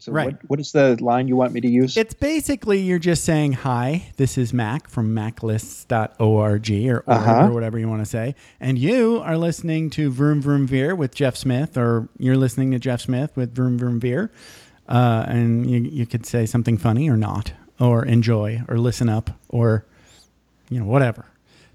So Right. What, what is the line you want me to use? It's basically you're just saying hi. This is Mac from macslist.org or, or, Uh-huh. or whatever you want to say, and you are listening to Vroom Vroom Veer with Jeff Smith, or you're listening to Jeff Smith with Vroom Vroom Veer, uh, and you you could say something funny or not, or enjoy, or listen up, or you know whatever.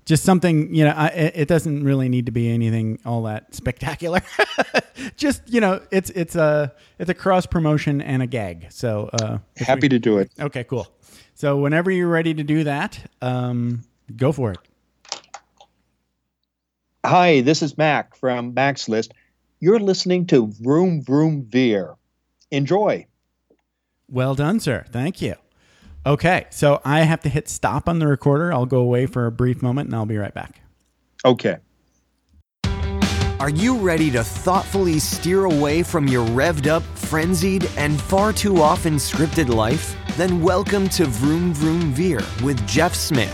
Just something you know. I, it doesn't really need to be anything all that spectacular. just you know, it's it's a it's a cross promotion and a gag. So uh, Happy to do it. Okay, cool. So whenever you're ready to do that, um, go for it. Hi, this is Mac from Mac's List. You're listening to Vroom Vroom Veer. Enjoy. Well done, sir. Thank you. Okay, so I have to hit stop on the recorder. I'll go away for a brief moment and I'll be right back. Okay. Are you ready to thoughtfully steer away from your revved up, frenzied, and far too often scripted life? Then welcome to Vroom Vroom Veer with Jeff Smith,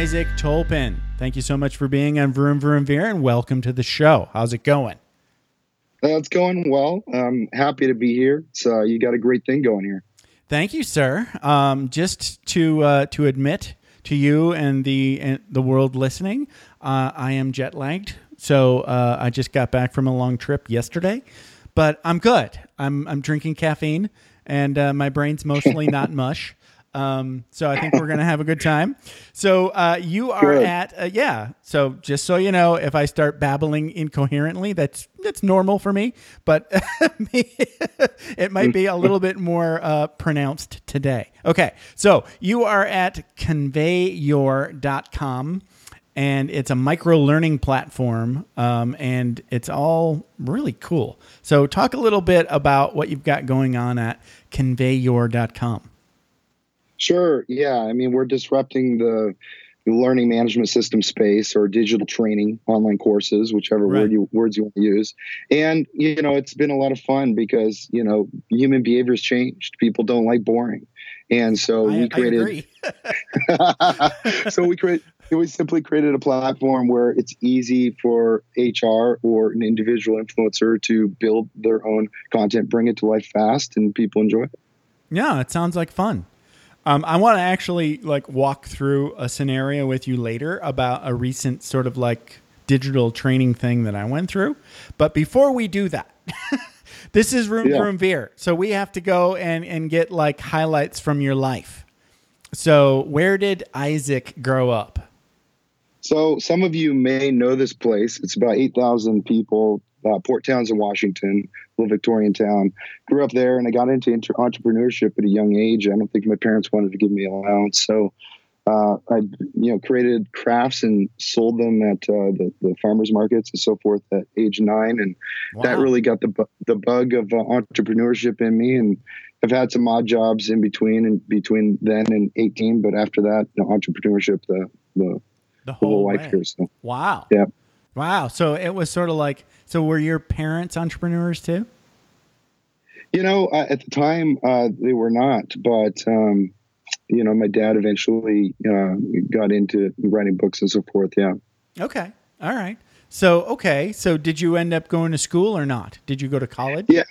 Isaac Tolpin, thank you so much for being on Vroom Vroom Veer and welcome to the show. How's it going? Uh, it's going well. I'm happy to be here. So you got a great thing going here. Thank you, sir. Um, just to uh, to admit to you and the and the world listening, uh, I am jet lagged. So uh, I just got back from a long trip yesterday, but I'm good. I'm I'm drinking caffeine, and uh, my brain's mostly not mush. Um, so I think we're gonna have a good time. So uh, you are Good. at uh, yeah. So just so you know, if I start babbling incoherently, that's that's normal for me. But it might be a little bit more uh, pronounced today. Okay, so you are at conveyour.com and it's a micro learning platform um, and it's all really cool. So talk a little bit about what you've got going on at conveyour.com. Sure. Yeah. I mean, we're disrupting the, learning management system space or digital training, online courses, whichever Right. word you, words you want to use. And, you know, it's been a lot of fun because, you know, human behavior has changed. People don't like boring. And so I, we created so we create we simply created a platform where it's easy for HR or an individual influencer to build their own content, bring it to life fast, and people enjoy it. Yeah, it sounds like fun. Um, I want to actually like walk through a scenario with you later about a recent sort of like digital training thing that I went through. But before we do that, this is Vroom Yeah. Vroom Veer, so we have to go and and get like highlights from your life. So where did Isaac grow up? So some of you may know this place. It's about eight thousand people. Uh, Port Townsend, Washington, little Victorian town. Grew up there, and I got into inter- entrepreneurship at a young age. I don't think my parents wanted to give me allowance, so uh, I, you know, created crafts and sold them at uh, the, the farmers markets and so forth at age nine, and that really got the bu- the bug of uh, entrepreneurship in me. And I've had some odd jobs in between and between then and eighteen, but after that, you know, entrepreneurship, the the, the the whole whole life here. So Wow. yeah. Wow. So it was sort of like so were your parents entrepreneurs too? You know, uh, at the time uh, they were not, but um, you know, my dad eventually uh, got into writing books and so forth. Yeah. Okay. All right. So okay. So did you end up going to school or not? Did you go to college? Yeah.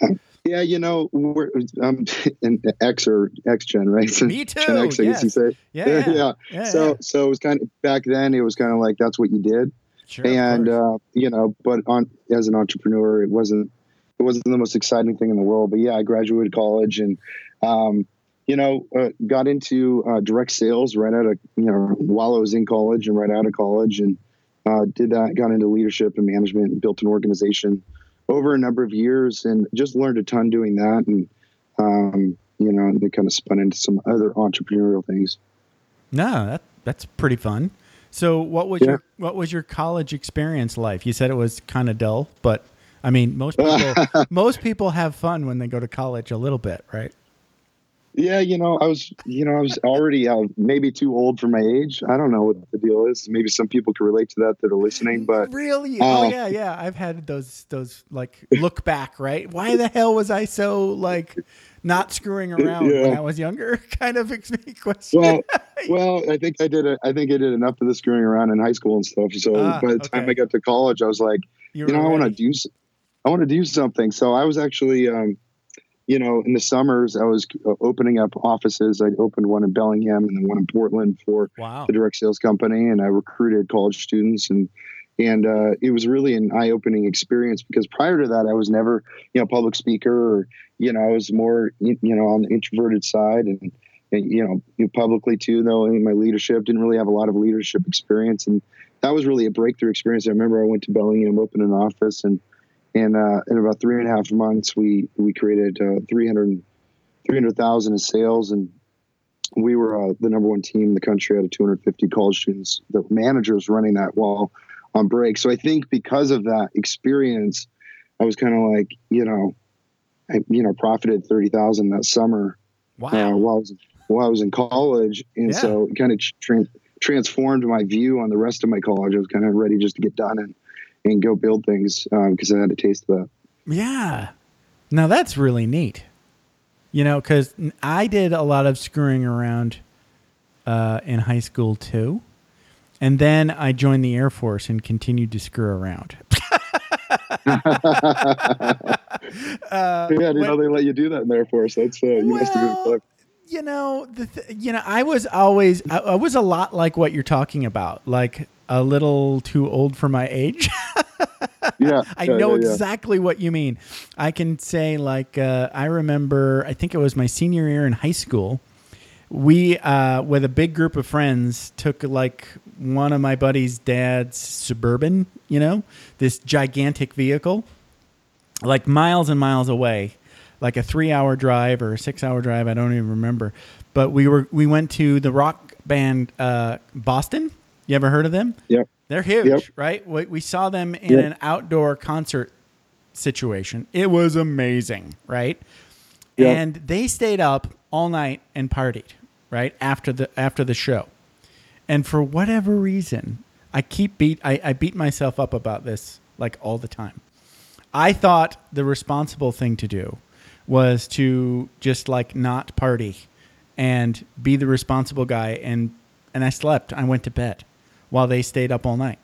Yeah, you know, we're um, an X or X gen, right? So Me too, Gen X, I guess you say. Yeah. Yeah. yeah. yeah, So, yeah. so it was kind of back then. It was kind of like that's what you did, Sure, and uh, you know, but on as an entrepreneur, it wasn't it wasn't the most exciting thing in the world. But yeah, I graduated college and um, you know uh, got into uh, direct sales right out of you know while I was in college and right out of college and uh, did that. Got into leadership and management and built an organization over a number of years and just learned a ton doing that and um, you know and it kind of spun into some other entrepreneurial things. no, that that's pretty fun. So what was Yeah. your what was your college experience like? You said it was kind of dull, but I mean most people most people have fun when they go to college a little bit, right? Yeah, you know, I was, you know, I was already uh, maybe too old for my age. I don't know what the deal is. Maybe some people can relate to that that are listening. But really, uh, oh yeah, yeah. I've had those those like look back, right? Why the hell was I so like not screwing around when I was younger? Kind of question. well, well, I think I did. A, I think I did enough of the screwing around in high school and stuff. So Ah, by the time. I got to college, I was like, you you know, I want to do, I want to do something. So I was actually, um, you know, in the summers, I was opening up offices. I opened one in Bellingham and then one in Portland for Wow. the direct sales company, and I recruited college students, and and uh, it was really an eye opening experience because prior to that, I was never, you know, a public speaker, or you know, I was more, you know, on the introverted side, and, and you know, publicly too. Though in my leadership, didn't really have a lot of leadership experience, and that was really a breakthrough experience. I remember I went to Bellingham, opened an office, and and uh, in about three and a half months, we we created uh, 300 300,000 in sales, and we were uh, the number one team in the country out of 250 college students. The manager was running that while on break. So I think because of that experience, I was kind of like, you know, I you know profited 30,000 that summer uh, while I was while I was in college, and Yeah. so it kind of trans transformed my view on the rest of my college. I was kind of ready just to get done and and go build things because I had a taste of that. Yeah. Now that's really neat. You know, because I did a lot of screwing around uh, in high school too. And then I joined the Air Force and continued to screw around. uh, yeah, I didn't know they let you do that in the Air Force. That's uh, you must have been Well, you know, the th- you know, I was always I, I was a lot like what you're talking about, like a little too old for my age. Yeah, I yeah, know yeah, yeah. exactly what you mean. I can say like uh, I remember. I think it was my senior year in high school. We, uh, with a big group of friends, took like one of my buddy's dad's suburban. You know, this gigantic vehicle, like miles and miles away, like a three-hour drive or a six-hour drive. I don't even remember. But we were we went to the rock band uh, Boston. You ever heard of them? Yeah, They're huge, Yep. right? We, we saw them in Yep. an outdoor concert situation. It was amazing, right? Yep. And they stayed up all night and partied, right? After the after the show. And for whatever reason, I keep beat I, I beat myself up about this like all the time. I thought the responsible thing to do was to just like not party and be the responsible guy and and I slept. I went to bed while they stayed up all night.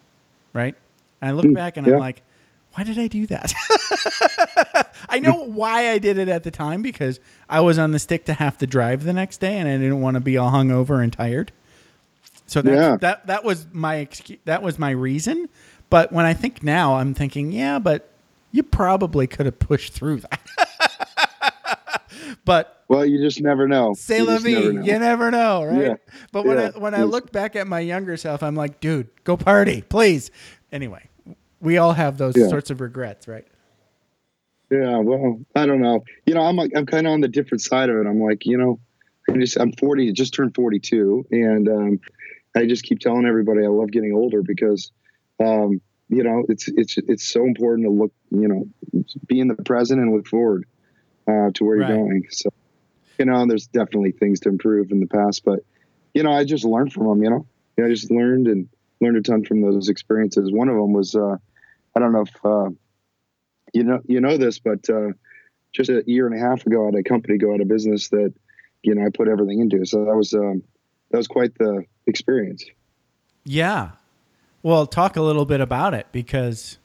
Right? And I look mm, back and I'm like, why did I do that? I know why I did it at the time because I was on the stick to have to drive the next day and I didn't want to be all hungover and tired. So that Yeah. that that was my excuse, that was my reason. But when I think now, I'm thinking, yeah, but you probably could have pushed through that. but Well, you just never know. say you la never vie, know. you never know, right? Yeah. But when Yeah. I when I look back at my younger self, I'm like, dude, go party, please. Anyway, we all have those Yeah. sorts of regrets, right? Yeah, well, I don't know. You know, I'm like, I'm kind of on the different side of it. I'm like, you know, I just I'm 40, just turned 42, and um, I just keep telling everybody I love getting older because, um, you know, it's it's it's so important to look, you know, be in the present and look forward uh, to where Right. you're going. So, you know, there's definitely things to improve in the past, but you know, I just learned from them. You know, I just learned and learned a ton from those experiences. One of them was, uh, I don't know if. Uh, you know you know this, but uh, just a year and a half ago, I had a company go out of business that you know I put everything into. So that was um, that was quite the experience. Yeah. Well, talk a little bit about it because,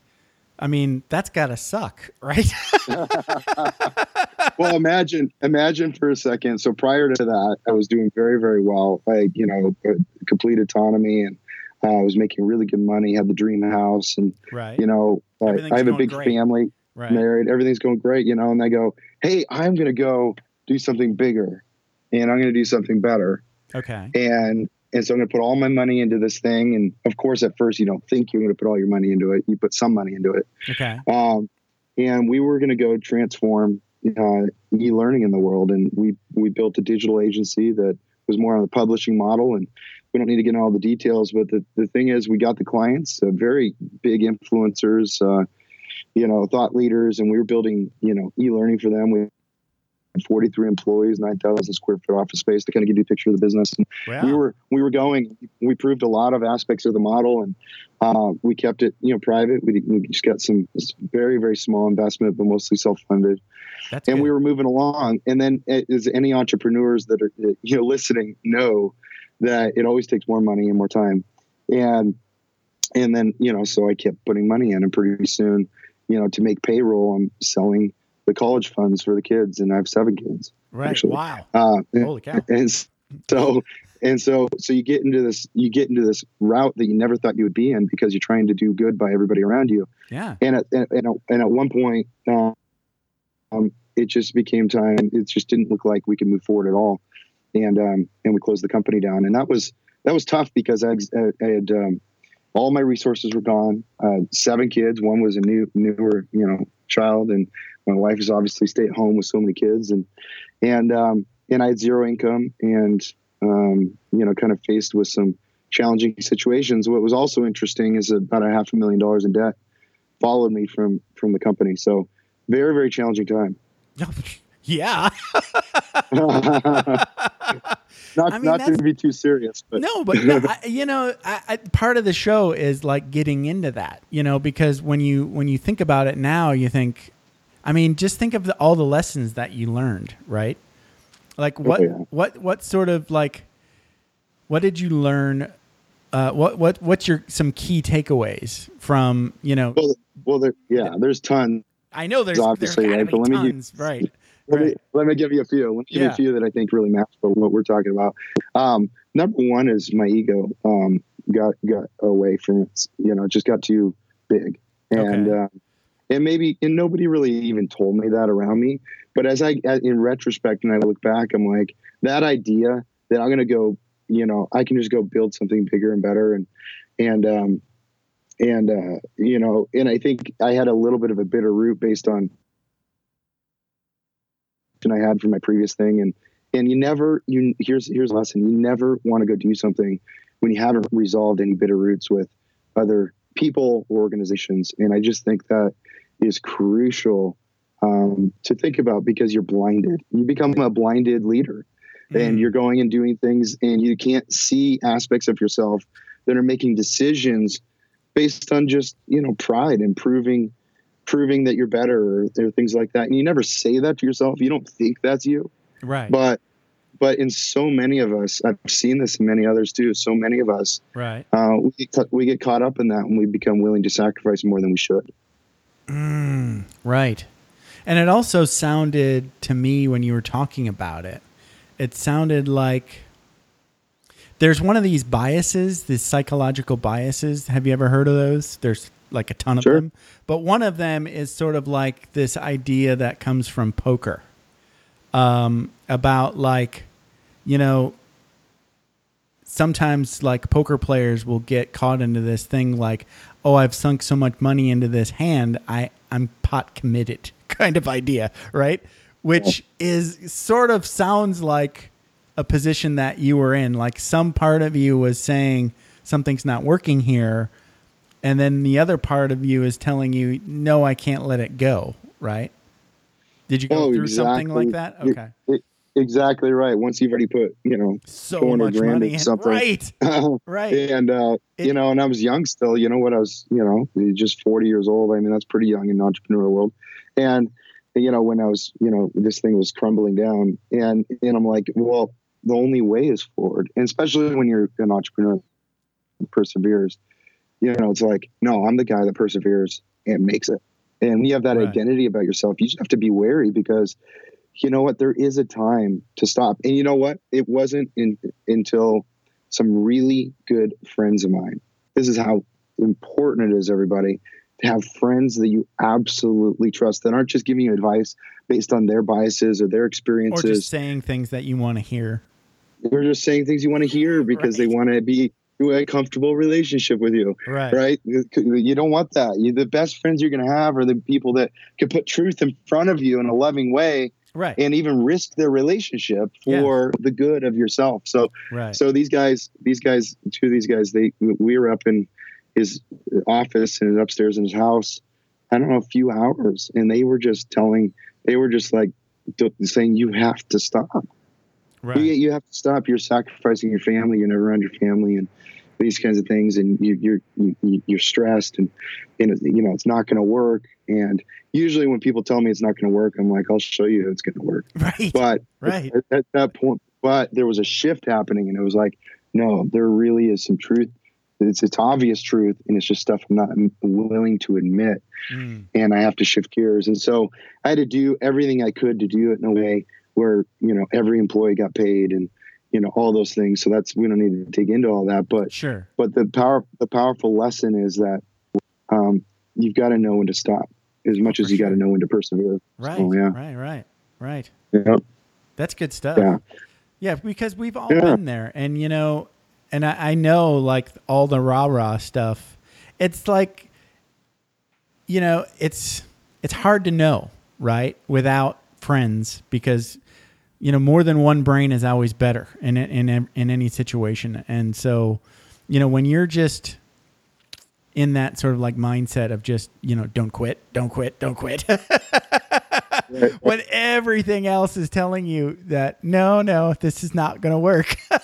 I mean, that's got to suck, right? well, imagine imagine for a second. So prior to that, I was doing very very well. I you know uh, complete autonomy and uh, I was making really good money. Had the dream house and right. you know I, I have a big great. family. right. married, everything's going great, you know, and they go, Hey, I'm going to go do something bigger and I'm going to do something better. Okay. And, and so I'm going to put all my money into this thing. And of course, at first you don't think you're going to put all your money into it. You put some money into it. Okay. Um, and we were going to go transform uh, e-learning in the world. And we, we built a digital agency that was more on the publishing model. And we don't need to get into all the details, but the, the thing is we got the clients, uh, very big influencers, uh, you know, thought leaders, and we were building, you know, e-learning for them. We 43 employees, 9,000 square foot office space to kind of give you a picture of the business. And Wow. we were we were going. We proved a lot of aspects of the model, and uh, we kept it you know private. We, we just got some very very small investment, but mostly self funded and good. we were moving along. And then, as any entrepreneurs that are you know listening know, that it always takes more money and more time. And and then you know, so I kept putting money in, and pretty soon, you know, to make payroll, I'm selling the college funds for the kids, and I have seven kids. right. actually. Wow. Uh, Holy cow. and so and so so you get into this you get into this route that you never thought you would be in because you're trying to do good by everybody around you Yeah. and at, and, and at, and at one point um, it just became time it just didn't look like we could move forward at all and um, and we closed the company down and that was that was tough because i, I had um, all my resources were gone uh, seven kids one was a new newer you know child and my wife is obviously stay at home with so many kids and and um, and i had zero income and um, you know kind of faced with some challenging situations what was also interesting is about a half a million dollars in debt followed me from from the company. So very very challenging time. yeah. not I mean, not to be too serious, but No, but no, I, you know, I, I, part of the show is like getting into that, you know, because when you when you think about it now, you think, I mean, just think of the, all the lessons that you learned, right? Like what yeah. what what sort of like what did you learn? Uh, what what what's your some key takeaways from you know? well, well there, yeah, there's tons. I know there's there's obviously, right, but let me give- tons, right? Let me, let me give you a few. Let me give you a few that I think really match for what we're talking about. Um, number one is my ego um, got got away from it. You know, just got too big, and Okay. uh, and maybe and nobody really even told me that around me. But as I in retrospect and I look back, I'm like that idea that I'm going to go. You know, I can just go build something bigger and better, and and um, and uh, you know, and I think I had a little bit of a bitter root based on I had from my previous thing, and and you never you here's here's a lesson: you never want to go do something when you haven't resolved any bitter roots with other people or organizations, and I just think that is crucial um, to think about because you're blinded. You become a blinded leader, and Mm. you're going and doing things, and you can't see aspects of yourself that are making decisions based on just you know pride and proving proving that you're better or, or things like that and you never say that to yourself you don't think that's you right, but but in so many of us i've seen this in many others too so many of us right. uh, we, get, we get caught up in that and we become willing to sacrifice more than we should Mm, right. And it also sounded to me when you were talking about it, it sounded like there's one of these biases, these psychological biases. Have you ever heard of those? There's like a ton of Sure. them. But one of them is sort of like this idea that comes from poker um, about like, you know, sometimes like poker players will get caught into this thing like, oh, I've sunk so much money into this hand, I I'm pot committed kind of idea, right? Which is sort of sounds like a position that you were in. Like some part of you was saying something's not working here, and then the other part of you is telling you, no, I can't let it go, right? Did you go Oh, through something like that? Okay. it- exactly right once you've already put you know So 200 much grand money. something. Right. Right. and uh, It- you know, and I was young still. You know what I was, you know, just forty years old. I mean, that's pretty young in the entrepreneurial world. And you know, when I was, you know, this thing was crumbling down, and and I'm like, well, the only way is forward, and especially when you're an entrepreneur perseveres. You know, it's like, no, I'm the guy that perseveres and makes it. And when you have that Right. identity about yourself, you just have to be wary because you know what? There is a time to stop. And you know what? It wasn't in, until some really good friends of mine. This is how important it is, everybody, to have friends that you absolutely trust that aren't just giving you advice based on their biases or their experiences. Or just saying things that you want to hear. They're just saying things you want to hear because they want to be a comfortable relationship with you Right. right? You don't want that. You, the best friends you're going to have are the people that can put truth in front of you in a loving way Right. and even risk their relationship for the good of yourself. So, right. so these guys, these guys, two of these guys, they we were up in his office and upstairs in his house. I don't know, a few hours, and they were just telling, they were just like saying you have to stop. Right. You, you have to stop. You're sacrificing your family. You're never around your family and these kinds of things. And you, you're, you, you're stressed and, and, you know, it's not going to work. And usually when people tell me it's not going to work, I'm like, I'll show you it's going to work. Right. But Right. at, at that point, but there was a shift happening and it was like, no, there really is some truth. It's, it's obvious truth. And it's just stuff I'm not willing to admit Mm. and I have to shift gears. And so I had to do everything I could to do it in a way where, you know, every employee got paid and, you know, all those things. So that's, we don't need to dig into all that, but, Sure. but the power, the powerful lesson is that, um, you've got to know when to stop as much as you got to know when to persevere. Right. Oh, yeah. Right. Right. Right. Yeah. That's good stuff. Yeah. Yeah, because we've all Yeah. been there, and you know, and I, I know like all the rah rah stuff. It's like, you know, it's it's hard to know, right, without friends, because you know more than one brain is always better in in in any situation, and so, you know, when you're just in that sort of like mindset of just you know don't quit, don't quit, don't quit. when everything else is telling you that no, no, this is not going to work.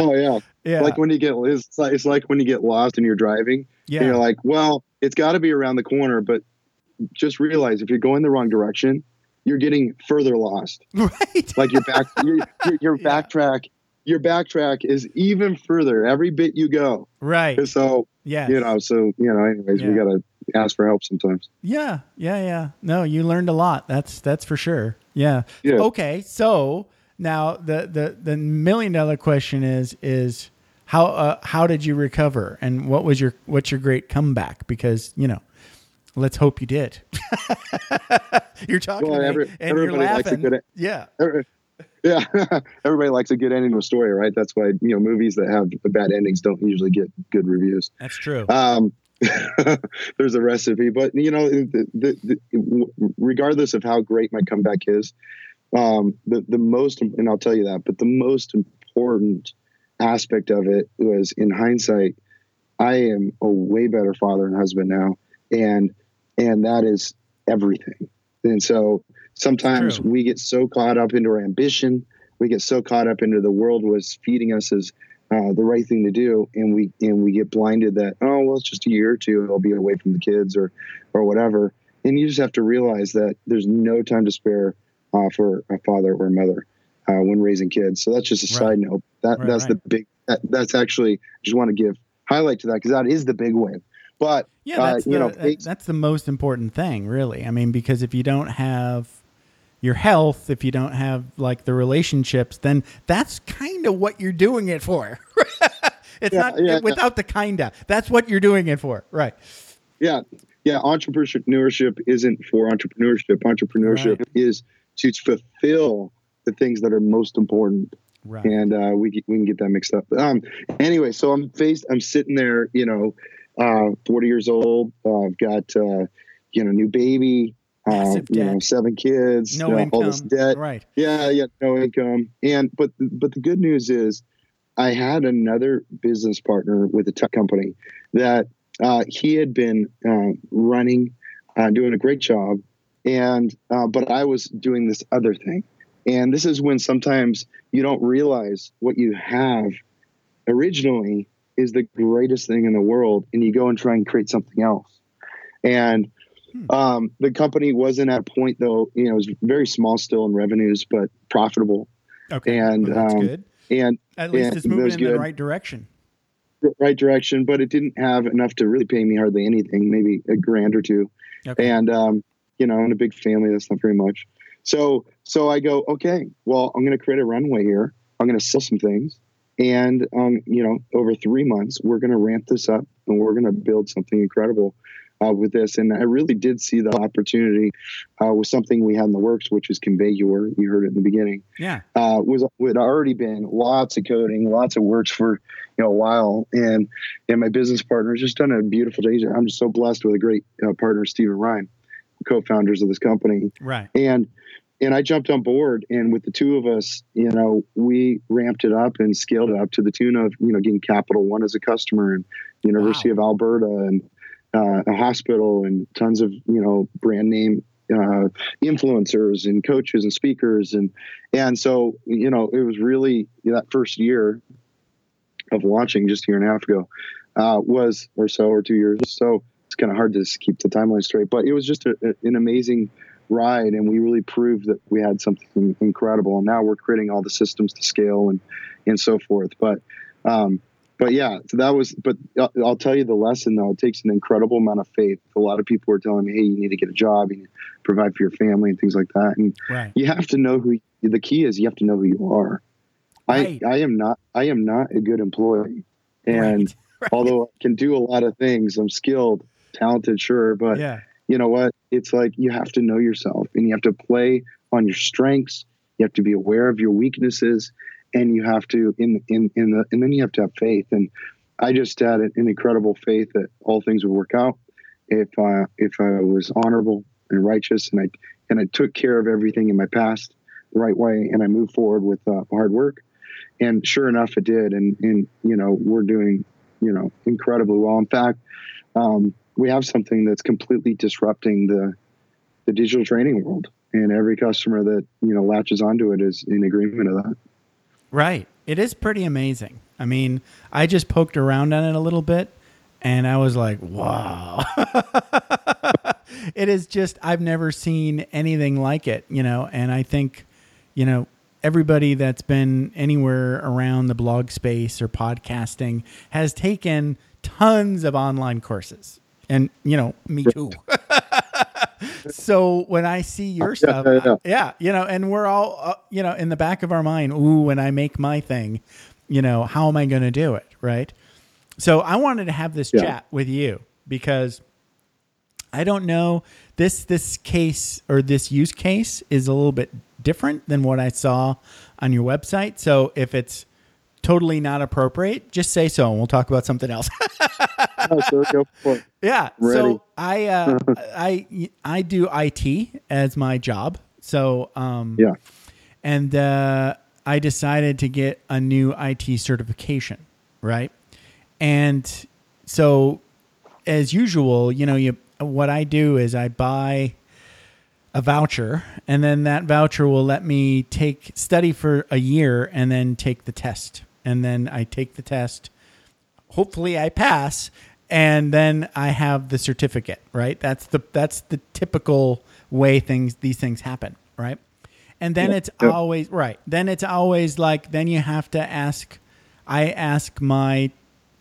Oh yeah. yeah, Like when you get, it's like, it's like when you get lost and you're driving yeah, and you're like, well, it's got to be around the corner, but just realize if you're going the wrong direction, you're getting further lost. right. Like your back, your, your, your Yeah. backtrack, your backtrack is even further every bit you go. right. So Yeah. you know, so you know, anyways, we gotta ask for help sometimes. Yeah. Yeah. Yeah. No, you learned a lot. That's that's for sure. Yeah. Yeah. Okay. So now the the the million dollar question is is how uh, how did you recover and what was your what's your great comeback? Because you know, let's hope you did. you're talking Well, every- and you're everybody likes a laughing. good- yeah. Yeah, everybody likes a good ending to a story, right? That's why you know movies that have bad endings don't usually get good reviews. That's true. um, there's a recipe, but you know, the, the, the, regardless of how great my comeback is, um, the the most, and I'll tell you that, but the most important aspect of it was, in hindsight, I am a way better father and husband now, and and that is everything. And so sometimes True. we get so caught up into our ambition, we get so caught up into the world was feeding us as uh, the right thing to do, and we and we get blinded that oh well it's just a year or two I'll be away from the kids or or whatever, and you just have to realize that there's no time to spare uh, for a father or a mother uh, when raising kids. So that's just a Right. side note. That Right, that's the big that, that's actually I just want to give highlight to that because that is the big win. But Yeah, uh, that's you the, know, that's the most important thing, really. I mean, because if you don't have your health, if you don't have like the relationships, then that's kind of what you're doing it for. it's Yeah, not yeah. without the kinda. That's what you're doing it for, right? yeah yeah entrepreneurship isn't for entrepreneurship entrepreneurship Right. is to fulfill the things that are most important Right. and uh, we, we can get that mixed up um anyway so i'm faced i'm sitting there you know uh 40 years old uh, i've got uh you know new baby uh, Massive you know seven kids No you know, income. all this debt Right. yeah, yeah, no income. And but but the good news is, I had another business partner with a tech company that uh, he had been uh, running, uh, doing a great job, and uh, but I was doing this other thing. And this is when sometimes you don't realize what you have originally is the greatest thing in the world, and you go and try and create something else. And Hmm. um, the company wasn't at a point though, you know, it was very small still in revenues, but profitable. Okay. And, Well, that's um, good. And At least yeah, it's moving in the right direction. right direction, but it didn't have enough to really pay me hardly anything, maybe a grand or two. Okay. And um, you know, in a big family, that's not very much. So so I go, okay, well, I'm gonna create a runway here. I'm gonna sell some things. And um, you know, over three months, we're gonna ramp this up and we're gonna build something incredible uh, with this. And I really did see the opportunity uh, with something we had in the works, which is Convey Your. You heard it in the beginning yeah. uh, was had already been lots of coding, lots of works for you know a while, and and my business partner has just done a beautiful job. I'm just so blessed with a great uh, partner, Stephen Ryan, co-founders of this company, Right. and and I jumped on board, and with the two of us, you know, we ramped it up and scaled it up to the tune of you know getting Capital One as a customer and University Wow. of Alberta and uh, a hospital and tons of you know brand name uh, influencers and coaches and speakers. And and so you know it was really that first year of launching just a year and a half ago uh, was or so or two years. So it's kind of hard to keep the timeline straight but it was just a, a, an amazing ride. And we really proved that we had something incredible. And now we're creating all the systems to scale and and so forth. But um, but yeah, so that was. But uh, I'll tell you the lesson though. It takes an incredible amount of faith. A lot of people are telling me, "Hey, you need to get a job, you need to provide for your family, and things like that." And right. you have to know who. The key is you have to know who you are. Right. I I am not. I am not a good employee, and right. Right. although I can do a lot of things, I'm skilled, talented, sure, but yeah. you know what? It's like you have to know yourself, and you have to play on your strengths. You have to be aware of your weaknesses and you have to in in in the and then you have to have faith. And i just had an, incredible faith that all things would work out if uh, if i was honorable and righteous and i and i took care of everything in my past the right way and i moved forward with uh, hard work. And sure enough it did. And and you know we're doing you know incredibly well. In fact um, we have something that's completely disrupting the the digital training world. And every customer that you know latches onto it is in agreement of that Right. It is pretty amazing. I mean, I just poked around on it a little bit and I was like, wow. it is just, I've never seen anything like it, you know, and I think, you know, everybody that's been anywhere around the blog space or podcasting has taken tons of online courses. And, you know, me too. so when I see your stuff, yeah, yeah, yeah. you know, and we're all, uh, you know, in the back of our mind, ooh, when I make my thing, you know, how am I going to do it? Right. So I wanted to have this chat with you because I don't know this this case or this use case is a little bit different than what I saw on your website. So if it's totally not appropriate, just say so, and we'll talk about something else. oh, sure, go for it. Yeah. So I uh, I I do IT as my job. So um, yeah, and uh, I decided to get a new IT certification, right? And so, as usual, you know, you what I do is I buy a voucher and then that voucher will let me take study for a year and then take the test and then I take the test. Hopefully, I pass, and then I have the certificate. Right? That's the that's the typical way things these things happen. Right? And then it's always right. Then it's always like then you have to ask. I ask my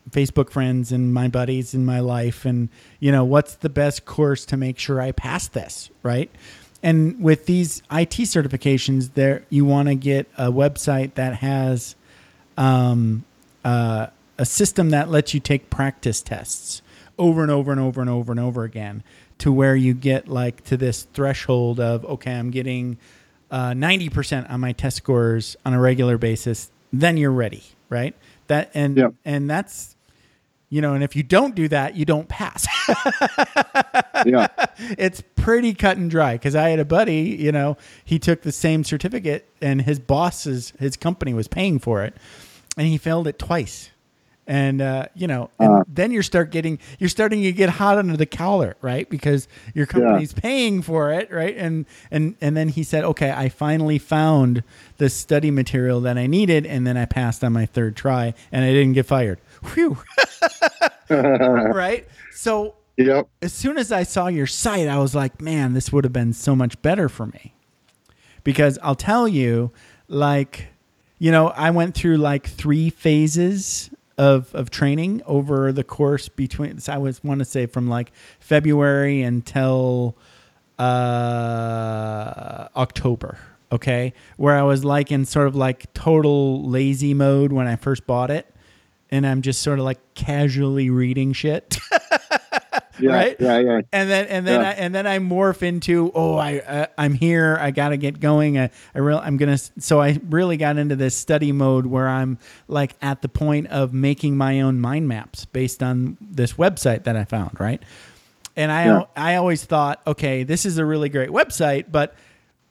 Facebook friends and my buddies in my life, and you know what's the best course to make sure I pass this. Right? and with these IT certifications, there you want to get a website that has um, uh, a system that lets you take practice tests over and over and over and over and over again to where you get like to this threshold of okay i'm getting uh, 90% on my test scores on a regular basis then you're ready right? That and and that's you know and if you don't do that you don't pass. Yeah. It's pretty cut and dry because i had a buddy you know he took the same certificate and his boss's his company was paying for it and he failed it twice. And uh, you know, and uh, then you start getting you're starting to get hot under the collar, right? Because your company's yeah. paying for it, right? And and and then he said, "Okay, I finally found the study material that I needed, and then I passed on my third try, and I didn't get fired." Whew. right? So Yep. As soon as I saw your site, I was like, man, this would have been so much better for me. Because I'll tell you, like, you know, I went through like three phases of of training over the course between. I was want to say from like February until uh, October. Okay, where I was like in sort of like total lazy mode when I first bought it, and I'm just sort of like casually reading shit. yeah, right? Yeah, yeah. And then and then yeah. I, and then I morph into oh I uh, I'm here I got to get going. I I real I'm gonna so I really got into this study mode where I'm like at the point of making my own mind maps based on this website that I found right. And I yeah. I always thought okay this is a really great website but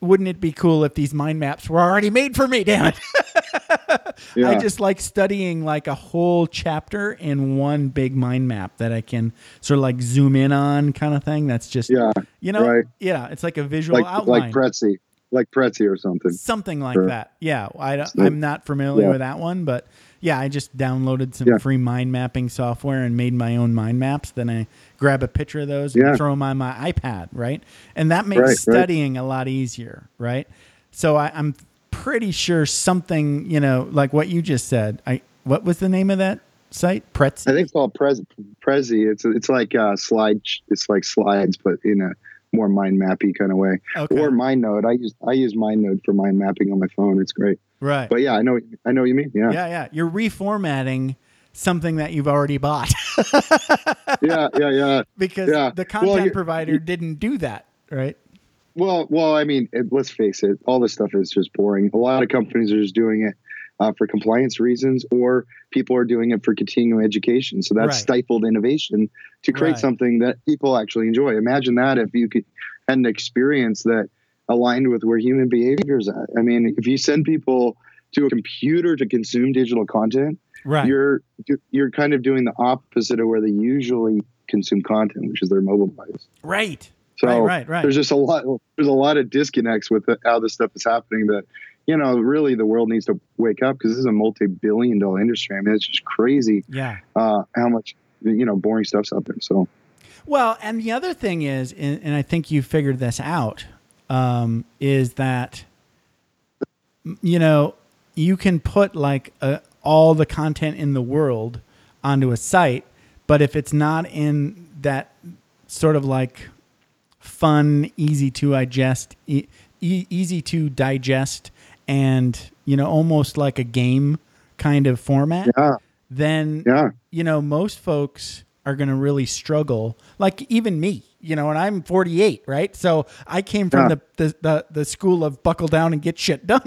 wouldn't it be cool if these mind maps were already made for me? Damn it. Yeah. I just like studying like a whole chapter in one big mind map that I can sort of like zoom in on kind of thing. That's just, yeah, you know, right. yeah, it's like a visual like outline. like Prezi, like Prezi or something. Something like that. Yeah. I, I'm not familiar Yeah. with that one, but yeah, I just downloaded some Yeah. free mind mapping software and made my own mind maps. Then I grab a picture of those Yeah. and throw them on my iPad, right? And that makes Right, right. studying a lot easier, right? So I, I'm pretty sure something, you know, like what you just said. I what was the name of that site? Prezi. I think it's called Prez, Prezi. It's it's like uh, slide. It's like slides, but in a more mind mappy kind of way. Okay. Or MindNode. I use I use MindNode for mind mapping on my phone. It's great. right. But yeah, I know I know what you mean. Yeah, yeah, yeah. You're reformatting something that you've already bought yeah, yeah, yeah. because Yeah. the Well, content you- provider didn't do that, right? Well, well, I mean, it, let's face it. All this stuff is just boring. A lot of companies are just doing it uh, for compliance reasons, or people are doing it for continuing education. So that's Right. stifled innovation to create Right. something that people actually enjoy. Imagine that if you could had an experience that aligned with where human behavior is at. I mean, if you send people to a computer to consume digital content, Right. you're you're kind of doing the opposite of where they usually consume content, which is their mobile device. right. So right, right, right. there's just a lot there's a lot of disconnects with the, how this stuff is happening that you know really the world needs to wake up because this is a multi-billion dollar industry i mean it's just crazy yeah. uh, how much you know boring stuff's out there so Well, and the other thing is, and, and I think you figured this out, um, is that you know you can put like uh all the content in the world onto a site, but if it's not in that sort of like fun, easy to digest, e- easy to digest, and you know almost like a game kind of format, yeah then yeah you know, most folks are going to really struggle. Like even me, you know, and I'm 48, right? So I came from Yeah. the, the, the, the school of buckle down and get shit done.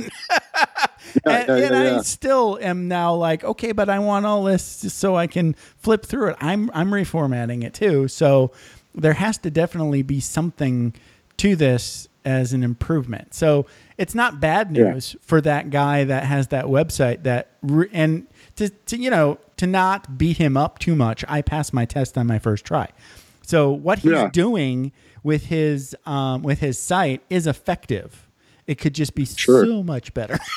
and yeah, and yeah, I still am now like, okay, but I want all this just so I can flip through it. I'm, I'm reformatting it too. So there has to definitely be something to this as an improvement. So it's not bad Yeah. news for that guy that has that website that re- and to, to you know to not beat him up too much. I passed my test on my first try. So what he's Yeah. doing with his um, with his site is effective. It could just be Sure. so much better.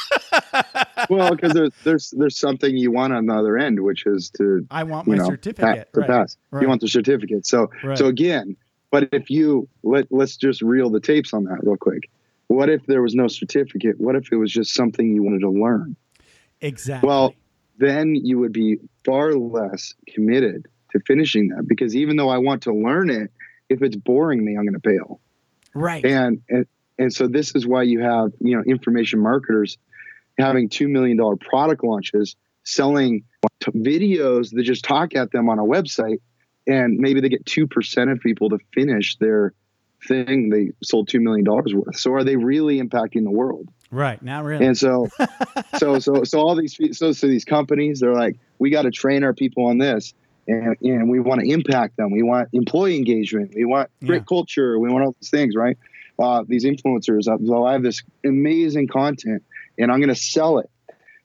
well because there's there's there's something you want on the other end which is to I want my know certificate. pass, to right. pass Right. you want the certificate so Right. so again but if you let let's just reel the tapes on that real quick what if there was no certificate what if it was just something you wanted to learn exactly. Well, then you would be far less committed to finishing that because even though I want to learn it, if it's boring me, I'm going to bail. right. And, and and so this is why you have you know information marketers having two million dollar product launches, selling t- videos that just talk at them on a website, and maybe they get two percent of people to finish their thing they sold two million dollars worth. So are they really impacting the world? right. Not really. And so, so, so, so all these, so, so these companies, they're like, we got to train our people on this, and and we want to impact them. We want employee engagement. We want great Yeah. culture. We want all these things, right? Uh, these influencers. uh, So I have this amazing content, and I'm going to sell it.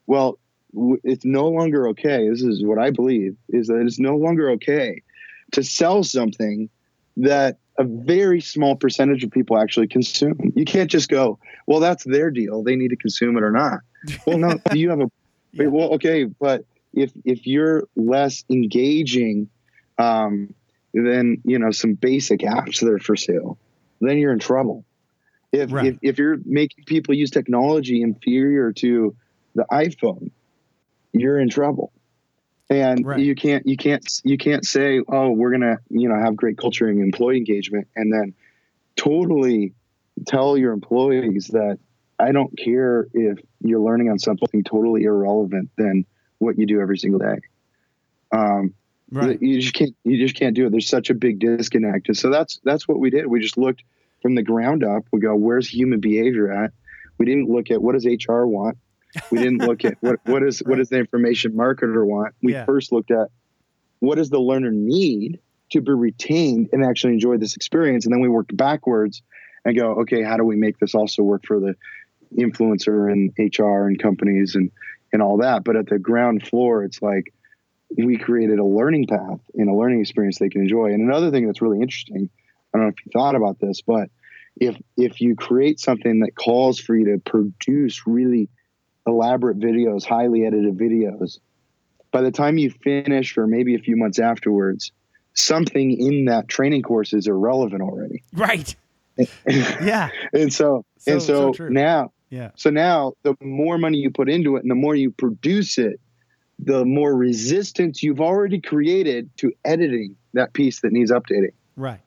Well, w- it's no longer okay. This is what I believe is that it's no longer okay to sell something that a very small percentage of people actually consume. You can't just go, well, that's their deal. They need to consume it or not. Well, no, you have a Yeah. well, okay, but if if you're less engaging um, than you know some basic apps that are for sale, then you're in trouble. If Right. if, if you're making people use technology inferior to the iPhone, you're in trouble. And Right. you can't you can't you can't say, oh, we're gonna you know have great culture and employee engagement, and then totally tell your employees that I don't care if you're learning on something totally irrelevant than what you do every single day. Um, right. You just can't. You just can't do it. There's such a big disconnect, and so that's that's what we did. We just looked from the ground up. We go, where's human behavior at? We didn't look at what does HR want. We didn't look at what what is what does the information marketer want. We Yeah. first looked at what does the learner need to be retained and actually enjoy this experience, and then we worked backwards and go, okay, how do we make this also work for the influencer and HR and companies and and all that? But at the ground floor, it's like we created a learning path and a learning experience they can enjoy. And another thing that's really interesting, I don't know if you thought about this, but if if you create something that calls for you to produce really elaborate videos, highly edited videos, by the time you finish or maybe a few months afterwards, something in that training course is irrelevant already. Right. yeah. And so, So- and so, so now Yeah. so now the more money you put into it and the more you produce it, the more resistance you've already created to editing that piece that needs updating. Right.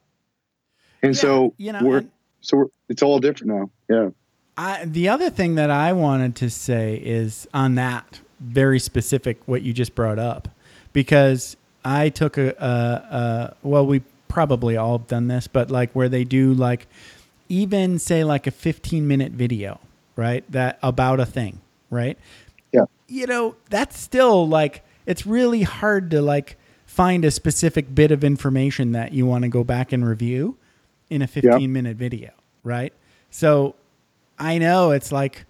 And Yeah, so you know, we're and- so we're, it's all different now. Yeah. I, the other thing that I wanted to say is on that very specific what you just brought up, because I took a, a, a well, we probably all have done this, but like where they do like even say like a 15 minute video, right? That about a thing, right? Yeah. You know, that's still like it's really hard to like find a specific bit of information that you want to go back and review in a 15 minute video, right? So I know it's like,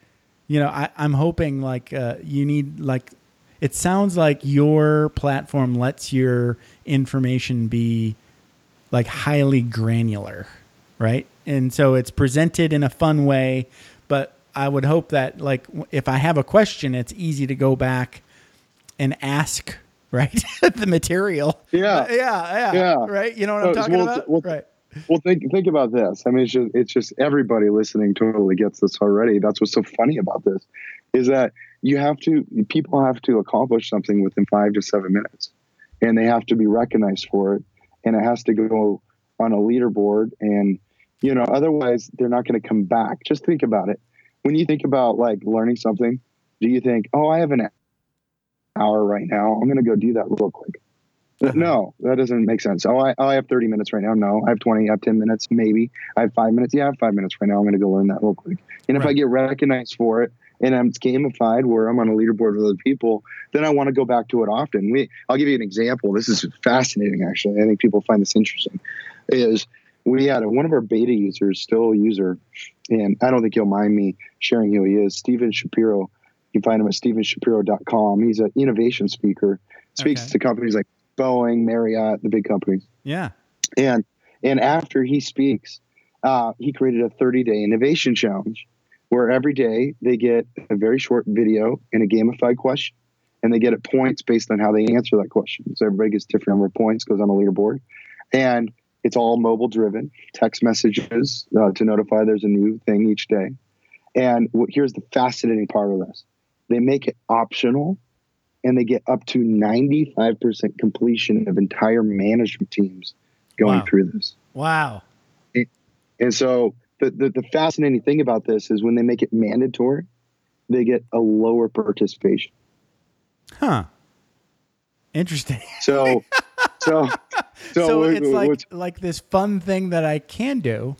you know, I, I'm hoping like uh, you need like, it sounds like your platform lets your information be like highly granular, right? And so it's presented in a fun way, but I would hope that like if I have a question, it's easy to go back and ask, right? the material. Yeah. Uh, yeah, yeah, Yeah. Right. You know what I'm Uh, talking well, about? well, right. Well, think think about this. I mean, it's just it's just everybody listening totally gets this already. That's what's so funny about this, is that you have to people have to accomplish something within five to seven minutes, and they have to be recognized for it, and it has to go on a leaderboard, and you know otherwise they're not going to come back. Just think about it. When you think about like learning something, do you think, oh, I have an hour right now. I'm going to go do that real quick. No, that doesn't make sense. Oh, I, oh, I have 30 minutes right now. No, I have 20, I have 10 minutes, maybe. I have five minutes. Yeah, I have five minutes right now. I'm going to go learn that real quick. And if I get recognized for it and I'm gamified where I'm on a leaderboard with other people, then I want to go back to it often. We, I'll give you an example. This is fascinating, actually. I think people find this interesting. Is we had a, one of our beta users, still a user, and I don't think he'll mind me sharing who he is, Stephen Shapiro. You can find him at stephenshapiro.com. He's an innovation speaker, speaks Okay. to companies like Boeing, Marriott, the big companies. Yeah. And and after he speaks, uh, he created a 30 day innovation challenge where every day they get a very short video and a gamified question, and they get it points based on how they answer that question. So everybody gets different number of points, goes on a leaderboard, and it's all mobile driven, text messages uh, to notify there's a new thing each day. And what, here's the fascinating part of this: they make it optional and they get up to 95% completion of entire management teams going Wow. through this. Wow. And so the, the, the fascinating thing about this is when they make it mandatory, they get a lower participation. Huh. Interesting. So, so, so, So, it's like like this fun thing that I can do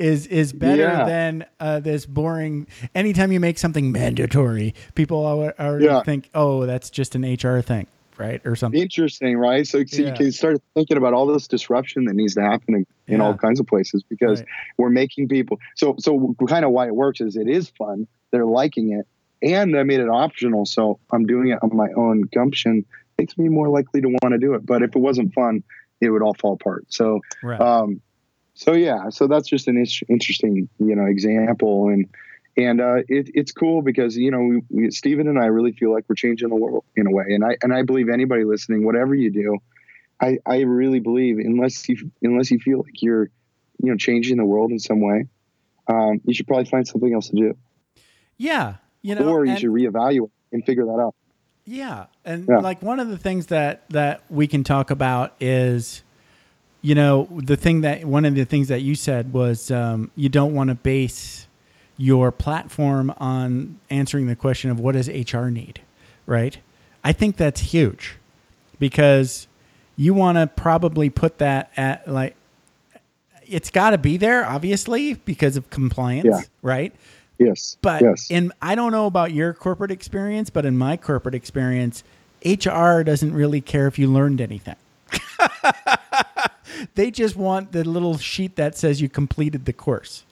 is is better Yeah. than uh, this boring. Anytime you make something mandatory, people al- already Yeah. think, oh, that's just an HR thing, right, or something. interesting, right? So, so Yeah. you can start thinking about all this disruption that needs to happen in, in all kinds of places because Right. we're making people. So, so kind of why it works is it is fun. They're liking it, and I made it optional. So I'm doing it on my own gumption. Makes me more likely to want to do it. But if it wasn't fun, it would all fall apart. So, Right. um, so yeah, so that's just an interesting, you know, example, and and uh, it, it's cool because you know we, we, Stephen and I really feel like we're changing the world in a way, and I and I believe anybody listening, whatever you do, I I really believe unless you unless you feel like you're, you know, changing the world in some way, um, you should probably find something else to do, yeah. You know, or you and- should reevaluate and figure that out. Yeah, and Yeah. like one of the things that that we can talk about is, you know, the thing that one of the things that you said was um, you don't want to base your platform on answering the question of what does HR need, right? I think that's huge because you want to probably put that at like it's got to be there obviously because of compliance, Yeah. right? Yes, But yes, in I don't know about your corporate experience, but in my corporate experience, HR doesn't really care if you learned anything. they just want the little sheet that says you completed the course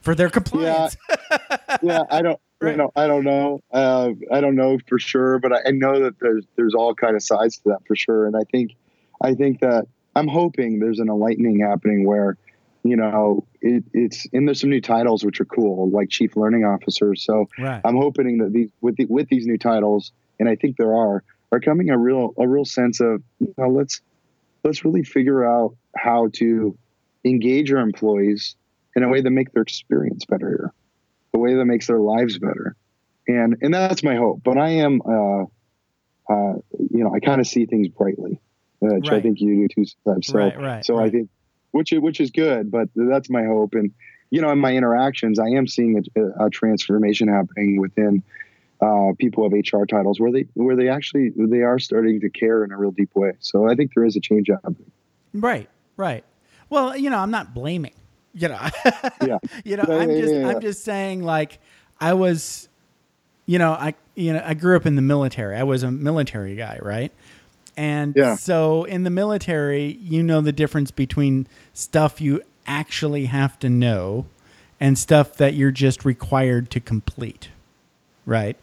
for their compliance. yeah, yeah I don't. Right. You know, I don't know. Uh, I don't know for sure, but I, I know that there's there's all kind of sides to that for sure. And I think, I think that I'm hoping there's an enlightening happening where, you know, it, it's and there's some new titles which are cool, like chief learning officer. So Right. I'm hoping that these with the, with these new titles, and I think there are, are coming a real a real sense of you know let's let's really figure out how to engage our employees in a way that make their experience better here, a way that makes their lives better, and and that's my hope. But I am, uh, uh, you know, I kind of see things brightly, which I think you do too. Steph. So Right, right, so I think which is- which is good, but that's my hope. And you know, in my interactions, I am seeing a, a transformation happening within uh, people of HR titles where they where they actually they are starting to care in a real deep way. So I think there is a change happening. Right, right. Well, you know, I'm not blaming. You know, Yeah. you know, I'm just, yeah. I'm just saying, like, I was, you know, I, you know, I grew up in the military. I was a military guy, right? And Yeah. so in the military, you know the difference between stuff you actually have to know and stuff that you're just required to complete, right?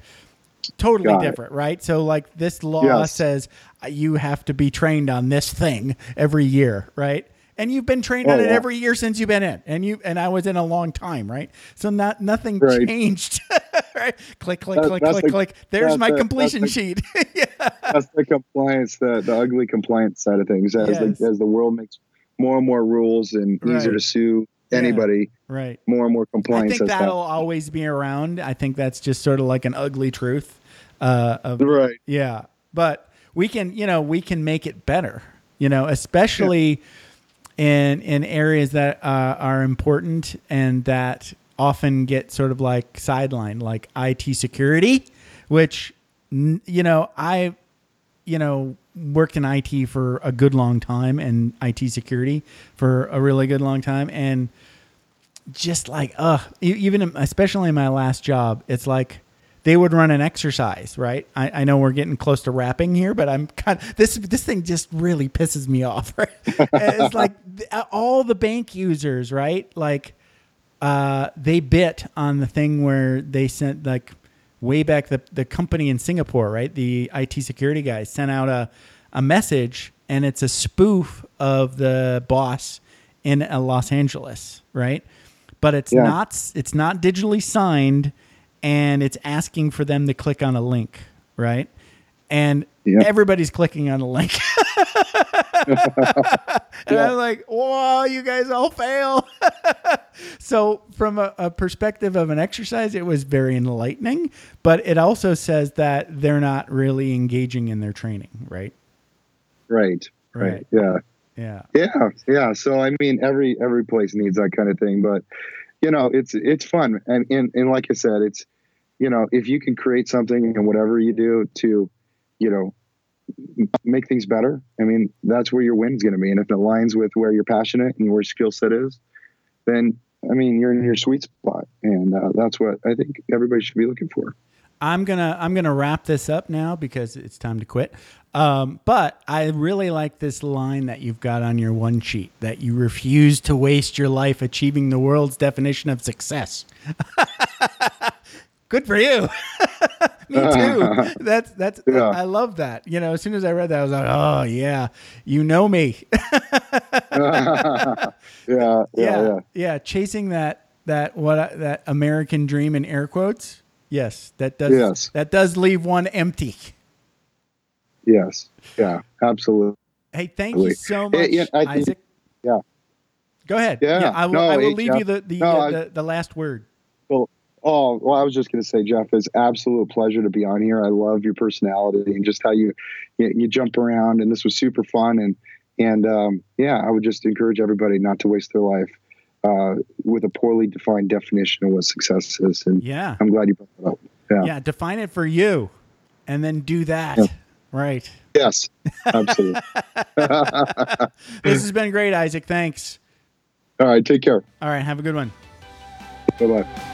Totally Got it. different, right? So, like, this law Yes. says uh, you have to be trained on this thing every year, right? And you've been trained Oh, on it yeah. every year since you've been in, and you and I was in a long time, right? So not nothing Right. changed, right? Click, click, That- click, click, the- click. There's my the- completion the- sheet. yeah, That's the compliance, the the ugly compliance side of things. As Yes. the as the world makes more and more rules and easier Right. to sue Yeah. anybody, right. more and more compliance. I think that'll always be around. I think that's just sort of like an ugly truth. Uh, of happened. right. Yeah, but we can, you know, we can make it better. You know, especially in in areas that uh, are important and that often get sort of like sidelined, like IT security, which you know I, you know, worked in IT for a good long time and IT security for a really good long time, and just like e- even especially in my last job it's like they would run an exercise right? I, I know we're getting close to wrapping here but i'm kind of this this thing just really pisses me off right? It's like all the bank users right? Like uh they bit on the thing where they sent like way back the, the company in singapore right? The it security guys sent out a, a message and it's a spoof of the boss in uh, los angeles right? But it's Yeah. not it's not digitally signed and it's asking for them to click on a link right? And Yeah. everybody's clicking on the link and Yeah. i'm like whoa you guys all fail so from a, a perspective of an exercise it was very enlightening but it also says that they're not really engaging in their training right Right. Right. Right. Yeah. yeah Yeah, yeah. So I mean, every every place needs that kind of thing, but you know, it's it's fun, and and and like I said, it's you know, if you can create something and whatever you do to, you know, make things better. I mean, that's where your win's going to be, and if it aligns with where you're passionate and where your skill set is, then I mean, you're in your sweet spot, and uh, that's what I think everybody should be looking for. I'm gonna I'm gonna wrap this up now because it's time to quit. Um, but I really like this line that you've got on your one sheet that you refuse to waste your life achieving the world's definition of success. Good for you. Me too. That's that's Yeah. I love that. You know, as soon as I read that, I was like, oh yeah, you know me. yeah, yeah, yeah. yeah, Chasing that that what I- that American dream in air quotes. Yes, that does Yes. that does leave one empty. Yes, yeah, absolutely. Hey, thank you so Yeah, much, yeah, I Isaac. yeah. Go ahead. Yeah, I will. no, I will leave you the the, No, uh, the the last word. Oh, well, I was just going to say, Jeff, it's absolute pleasure to be on here. I love your personality and just how you, you, you jump around. And this was super fun. And, and um, yeah, I would just encourage everybody not to waste their life uh, with a poorly defined definition of what success is. And Yeah. I'm glad you brought that up. Yeah. Yeah. Define it for you, and then do that. Yeah. Right. Yes, absolutely. This has been great, Isaac. Thanks. All right. Take care. All right. Have a good one. Bye bye.